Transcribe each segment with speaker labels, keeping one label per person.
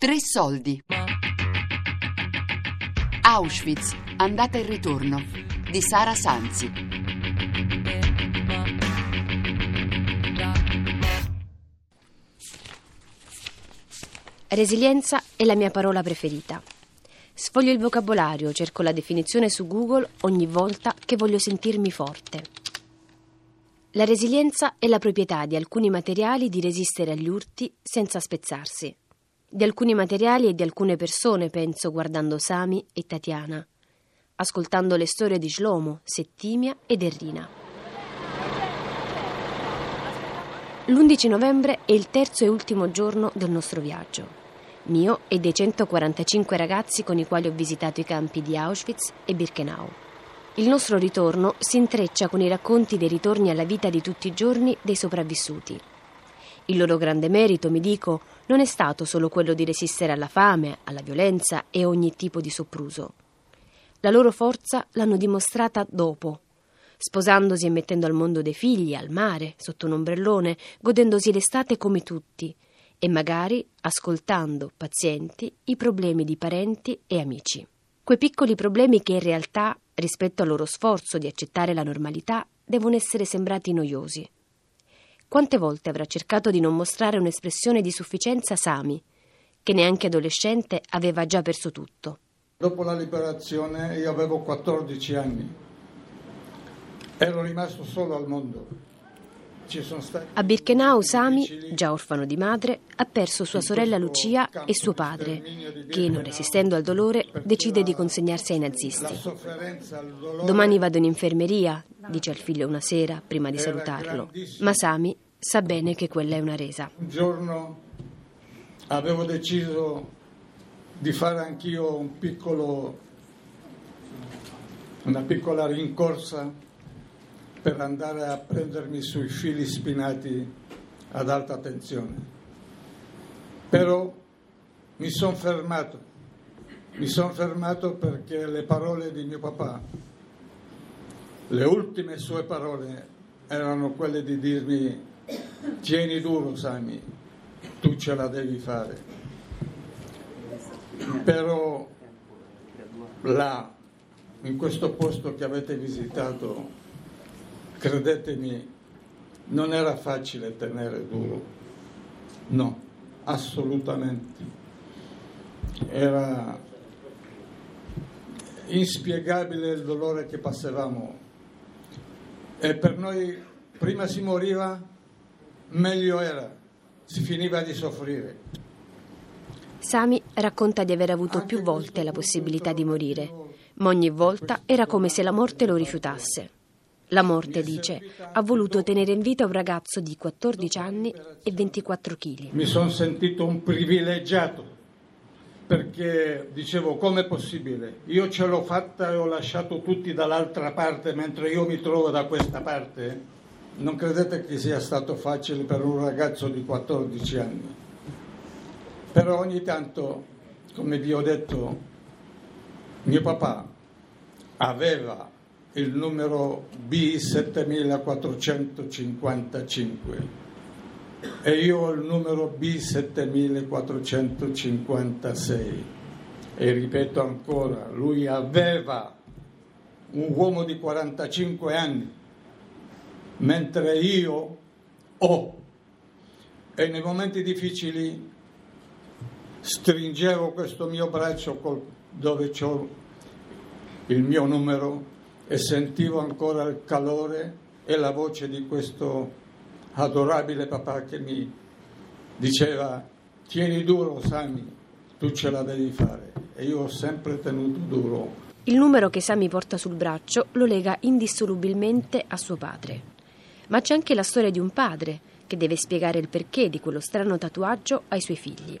Speaker 1: Tre soldi. Auschwitz, andata e ritorno di Sara Sanzi.
Speaker 2: Resilienza è la mia parola preferita. Sfoglio il vocabolario, cerco la definizione su Google ogni volta che voglio sentirmi forte. La resilienza è la proprietà di alcuni materiali di resistere agli urti senza spezzarsi. Di alcuni materiali e di alcune persone penso guardando Sami e Tatiana, ascoltando le storie di Shlomo, Settimia ed Errina. L'11 novembre è il terzo e ultimo giorno del nostro viaggio, mio e dei 145 ragazzi con i quali ho visitato i campi di Auschwitz e Birkenau. Il nostro ritorno si intreccia con i racconti dei ritorni alla vita di tutti i giorni dei sopravvissuti. Il loro grande merito, mi dico, non è stato solo quello di resistere alla fame, alla violenza e ogni tipo di sopruso. La loro forza l'hanno dimostrata dopo, sposandosi e mettendo al mondo dei figli, al mare, sotto un ombrellone, godendosi l'estate come tutti, e magari ascoltando, pazienti, i problemi di parenti e amici. Quei piccoli problemi che in realtà, rispetto al loro sforzo di accettare la normalità, devono essere sembrati noiosi. Quante volte avrà cercato di non mostrare un'espressione di sufficienza Sami, che neanche adolescente aveva già perso tutto.
Speaker 3: Dopo la liberazione io avevo 14 anni, ero rimasto solo al mondo.
Speaker 2: A Birkenau Sami, già orfano di madre, ha perso sua sorella Lucia e suo padre, che, non resistendo al dolore, decide di consegnarsi ai nazisti. Domani vado in infermeria, dice al figlio una sera prima di salutarlo, ma Sami sa bene che quella è una resa.
Speaker 3: Un giorno avevo deciso di fare anch'io un piccolo, una piccola rincorsa per andare a prendermi sui fili spinati ad alta tensione. Però mi sono fermato, mi sono fermato perché le parole di mio papà, le ultime sue parole erano quelle di dirmi tieni duro Sami, tu ce la devi fare. Però là, in questo posto che avete visitato, credetemi, non era facile tenere duro, no, assolutamente. Era inspiegabile il dolore che passavamo e per noi prima si moriva, meglio era, si finiva di soffrire.
Speaker 2: Sami racconta di aver avuto più volte la possibilità di morire, ma ogni volta era come se la morte lo rifiutasse. La morte, dice, ha voluto tenere in vita un ragazzo di 14 anni e 24 kg.
Speaker 3: Mi sono sentito un privilegiato perché dicevo com'è possibile? Io ce l'ho fatta e ho lasciato tutti dall'altra parte mentre io mi trovo da questa parte. Non credete che sia stato facile per un ragazzo di 14 anni. Però ogni tanto, come vi ho detto, mio papà aveva il numero B7455. E io ho il numero B7456. E ripeto ancora, lui aveva un uomo di 45 anni, mentre io ho. E nei momenti difficili stringevo questo mio braccio dove ho il mio numero e sentivo ancora il calore e la voce di questo adorabile papà che mi diceva tieni duro Sami, tu ce la devi fare e io ho sempre tenuto duro.
Speaker 2: Il numero che Sami porta sul braccio lo lega indissolubilmente a suo padre. Ma c'è anche la storia di un padre che deve spiegare il perché di quello strano tatuaggio ai suoi figli.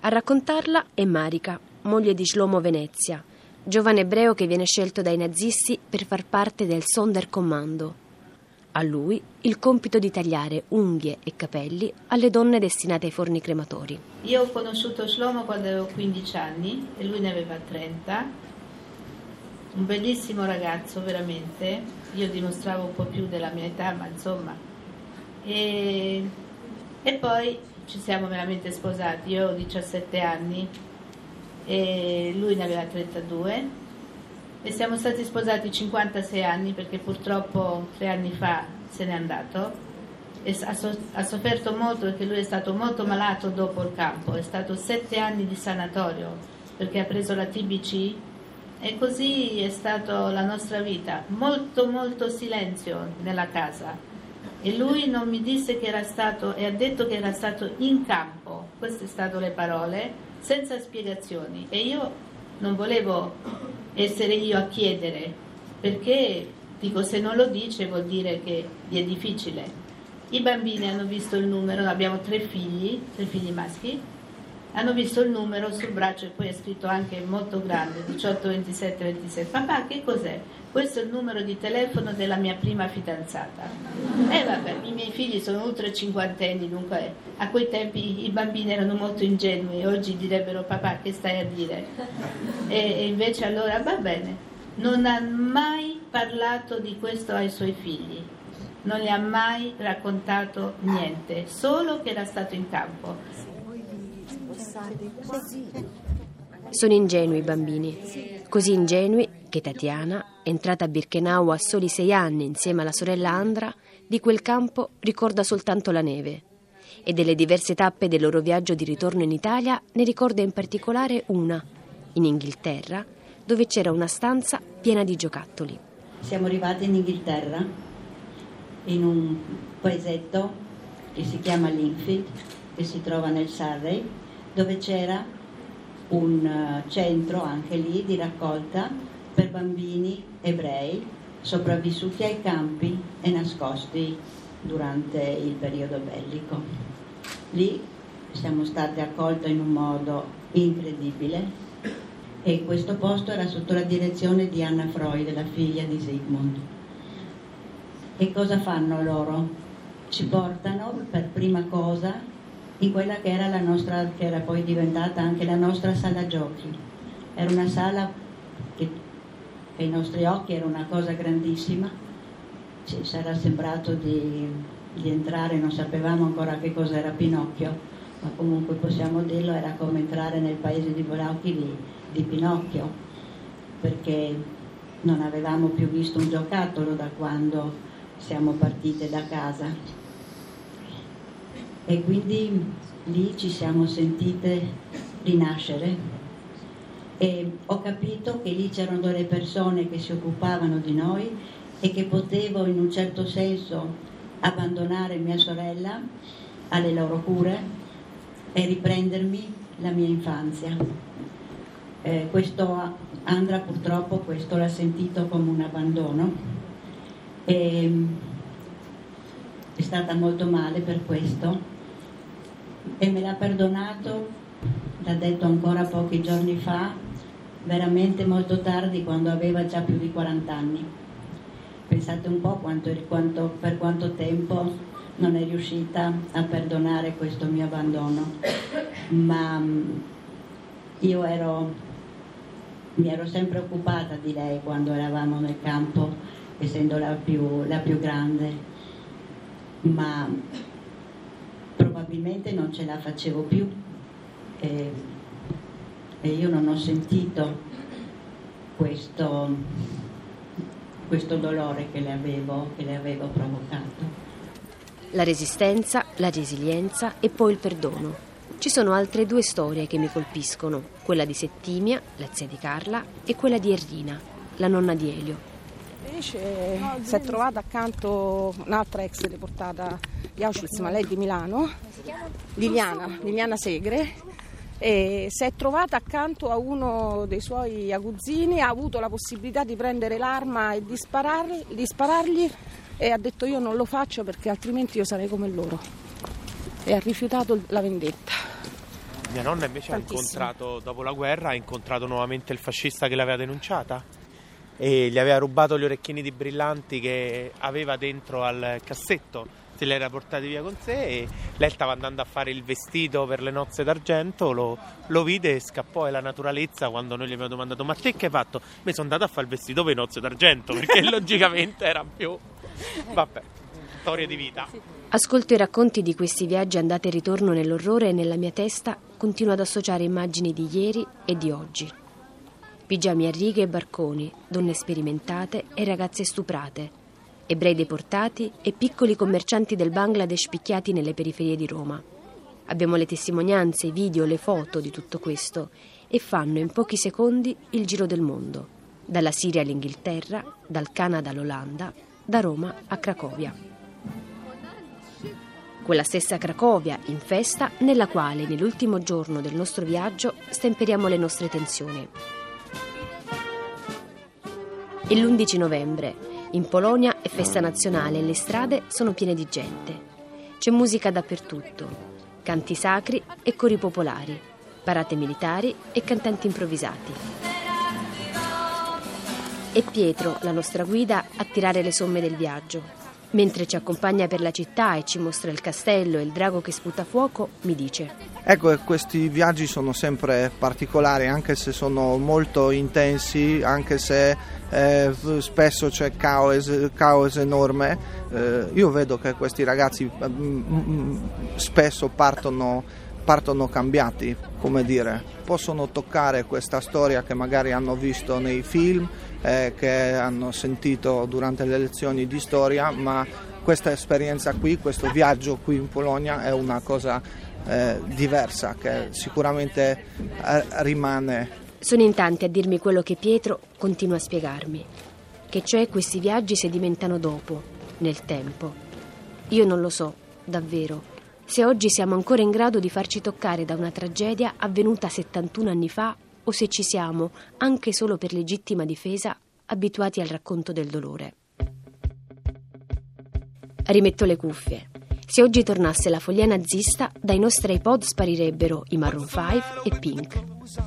Speaker 2: A raccontarla è Marica, moglie di Shlomo Venezia, giovane ebreo che viene scelto dai nazisti per far parte del Sonderkommando. A lui il compito di tagliare unghie e capelli alle donne destinate ai forni crematori.
Speaker 4: Io ho conosciuto Shlomo quando avevo 15 anni e lui ne aveva 30. Un bellissimo ragazzo, veramente. Io dimostravo un po' più della mia età, ma insomma. E, e poi ci siamo veramente sposati. Io ho 17 anni e lui ne aveva 32 e siamo stati sposati 56 anni perché purtroppo tre anni fa se n'è andato. E ha, so- ha sofferto molto perché lui è stato molto malato dopo il campo, è stato sette anni di sanatorio perché ha preso la TBC e così è stata la nostra vita, molto molto silenzio nella casa. E lui non mi disse che era stato, e ha detto che era stato in campo, queste sono state le parole, senza spiegazioni. E io non volevo essere io a chiedere, perché dico se non lo dice vuol dire che gli è difficile. I bambini hanno visto il numero, abbiamo tre figli, tre figli maschi, hanno visto il numero sul braccio e poi è scritto anche molto grande 18 27 26 papà che cos'è? questo è il numero di telefono della mia prima fidanzata. E eh, vabbè i miei figli sono ultra cinquantenni dunque a quei tempi i bambini erano molto ingenui oggi direbbero papà che stai a dire? E, e invece allora va bene. Non ha mai parlato di questo ai suoi figli. Non gli ha mai raccontato niente solo che era stato in campo
Speaker 2: sono ingenui i bambini, così ingenui che Tatiana, entrata a Birkenau a soli sei anni insieme alla sorella Andra, di quel campo ricorda soltanto la neve e delle diverse tappe del loro viaggio di ritorno in Italia ne ricorda in particolare una, in Inghilterra, dove c'era una stanza piena di giocattoli.
Speaker 5: Siamo arrivati in Inghilterra, in un paesetto che si chiama Linfield, che si trova nel Surrey, dove c'era un eh, centro anche lì di raccolta per bambini ebrei sopravvissuti ai campi e nascosti durante il periodo bellico. Lì siamo stati accolti in un modo incredibile e questo posto era sotto la direzione di Anna Freud, la figlia di Sigmund. E cosa fanno loro? Ci portano per prima cosa in quella che era la nostra, che era poi diventata anche la nostra sala giochi. Era una sala che ai nostri occhi era una cosa grandissima, ci sarà sembrato di, di entrare, non sapevamo ancora che cosa era Pinocchio, ma comunque possiamo dirlo, era come entrare nel paese di Boracchi di, di Pinocchio, perché non avevamo più visto un giocattolo da quando siamo partite da casa e quindi lì ci siamo sentite rinascere. E ho capito che lì c'erano delle persone che si occupavano di noi e che potevo in un certo senso abbandonare mia sorella alle loro cure e riprendermi la mia infanzia. Eh, questo Andra purtroppo questo l'ha sentito come un abbandono. E è stata molto male per questo e me l'ha perdonato, l'ha detto ancora pochi giorni fa, veramente molto tardi quando aveva già più di 40 anni. Pensate un po' quanto, quanto, per quanto tempo non è riuscita a perdonare questo mio abbandono, ma mm, io ero, mi ero sempre occupata di lei quando eravamo nel campo, essendo la più, la più grande, ma probabilmente non ce la facevo più e, e io non ho sentito questo, questo dolore che le, avevo, che le avevo provocato.
Speaker 2: La resistenza, la resilienza e poi il perdono. Ci sono altre due storie che mi colpiscono, quella di Settimia, la zia di Carla, e quella di Errina, la nonna di Elio.
Speaker 6: Invece si è trovata accanto un'altra ex deportata di Auschwitz, ma lei di Milano, Liliana, Liliana Segre, e si è trovata accanto a uno dei suoi aguzzini, ha avuto la possibilità di prendere l'arma e di, sparargli, di sparargli e ha detto io non lo faccio perché altrimenti io sarei come loro. E ha rifiutato la vendetta.
Speaker 7: Mia nonna invece
Speaker 6: Tantissimo.
Speaker 7: ha incontrato, dopo la guerra, ha incontrato nuovamente il fascista che l'aveva denunciata e gli aveva rubato gli orecchini di brillanti che aveva dentro al cassetto se li era portati via con sé e lei stava andando a fare il vestito per le nozze d'argento, lo, lo vide e scappò e la naturalezza quando noi gli abbiamo domandato ma te che hai fatto? Mi sono andato a fare il vestito per le nozze d'argento perché logicamente era più... Vabbè. storie di vita.
Speaker 2: Ascolto i racconti di questi viaggi andata e ritorno nell'orrore e nella mia testa continuo ad associare immagini di ieri e di oggi. Pigiami a righe e barconi, donne sperimentate e ragazze stuprate, ebrei deportati e piccoli commercianti del Bangladesh picchiati nelle periferie di Roma. Abbiamo le testimonianze, i video, le foto di tutto questo e fanno in pochi secondi il giro del mondo, dalla Siria all'Inghilterra, dal Canada all'Olanda, da Roma a Cracovia. Quella stessa Cracovia in festa nella quale nell'ultimo giorno del nostro viaggio stemperiamo le nostre tensioni. È l'11 novembre. In Polonia è festa nazionale e le strade sono piene di gente. C'è musica dappertutto, canti sacri e cori popolari, parate militari e cantanti improvvisati. È Pietro, la nostra guida, a tirare le somme del viaggio. Mentre ci accompagna per la città e ci mostra il castello e il drago che sputa fuoco, mi dice:
Speaker 8: Ecco, questi viaggi sono sempre particolari, anche se sono molto intensi, anche se eh, spesso c'è caos, caos enorme. Eh, io vedo che questi ragazzi mm, spesso partono, partono cambiati, come dire, possono toccare questa storia che magari hanno visto nei film eh, che hanno sentito durante le lezioni di storia, ma questa esperienza qui, questo viaggio qui in Polonia è una cosa eh, diversa che sicuramente eh, rimane.
Speaker 2: Sono in tanti a dirmi quello che Pietro continua a spiegarmi, che cioè questi viaggi sedimentano dopo, nel tempo. Io non lo so, davvero, se oggi siamo ancora in grado di farci toccare da una tragedia avvenuta 71 anni fa o se ci siamo, anche solo per legittima difesa, abituati al racconto del dolore. Rimetto le cuffie. Se oggi tornasse la follia nazista, dai nostri iPod sparirebbero i Maroon 5 e Pink,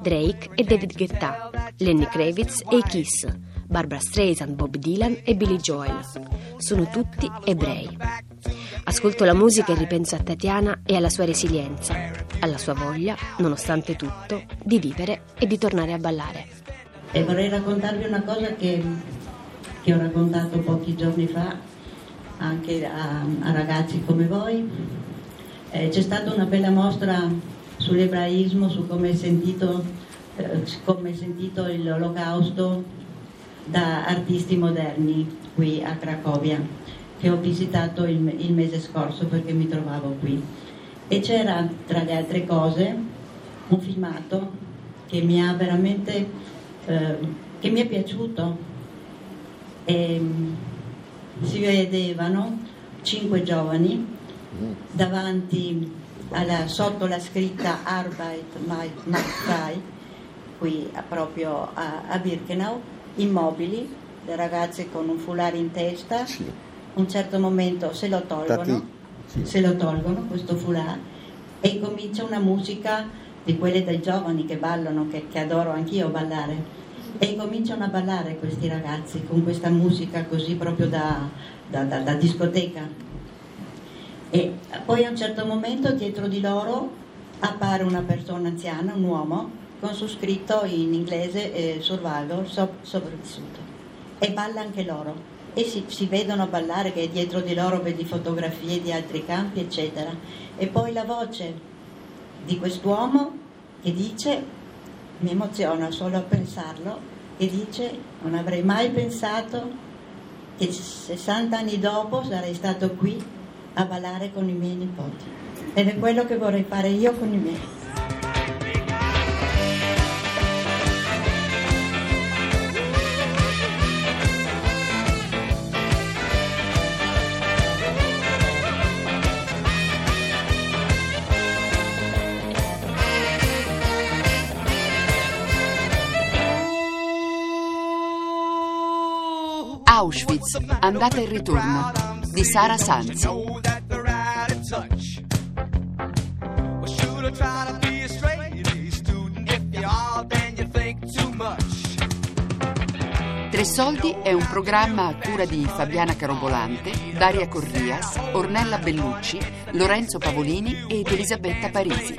Speaker 2: Drake e David Guetta, Lenny Kravitz e i Kiss, Barbara Streisand, Bob Dylan e Billy Joel. Sono tutti ebrei. Ascolto la musica e ripenso a Tatiana e alla sua resilienza, alla sua voglia, nonostante tutto, di vivere e di tornare a ballare.
Speaker 5: E vorrei raccontarvi una cosa che, che ho raccontato pochi giorni fa anche a, a ragazzi come voi. Eh, c'è stata una bella mostra sull'ebraismo, su come è sentito, eh, come è sentito l'olocausto da artisti moderni qui a Cracovia che ho visitato il, il mese scorso perché mi trovavo qui. E c'era, tra le altre cose, un filmato che mi ha veramente, eh, che mi è piaciuto. E, si vedevano cinque giovani davanti alla, sotto la scritta Arbeit macht frei, qui proprio a, a Birkenau, immobili, le ragazze con un foulard in testa. Sì un certo momento se lo tolgono, sì. se lo tolgono questo foulard e comincia una musica di quelle dei giovani che ballano, che, che adoro anch'io ballare. E cominciano a ballare questi ragazzi con questa musica così proprio da, da, da, da discoteca. E poi a un certo momento dietro di loro appare una persona anziana, un uomo, con su scritto in inglese eh, survival, so, sopravvissuto. E balla anche loro e si, si, vedono ballare che dietro di loro vedi fotografie di altri campi eccetera e poi la voce di quest'uomo che dice mi emoziona solo a pensarlo che dice non avrei mai pensato che 60 anni dopo sarei stato qui a ballare con i miei nipoti ed è quello che vorrei fare io con i miei
Speaker 1: Auschwitz, andata e ritorno di Sara Sanzi. Tre soldi è un programma a cura di Fabiana Carobolante, Daria Corrias, Ornella Bellucci, Lorenzo Pavolini ed Elisabetta Parisi.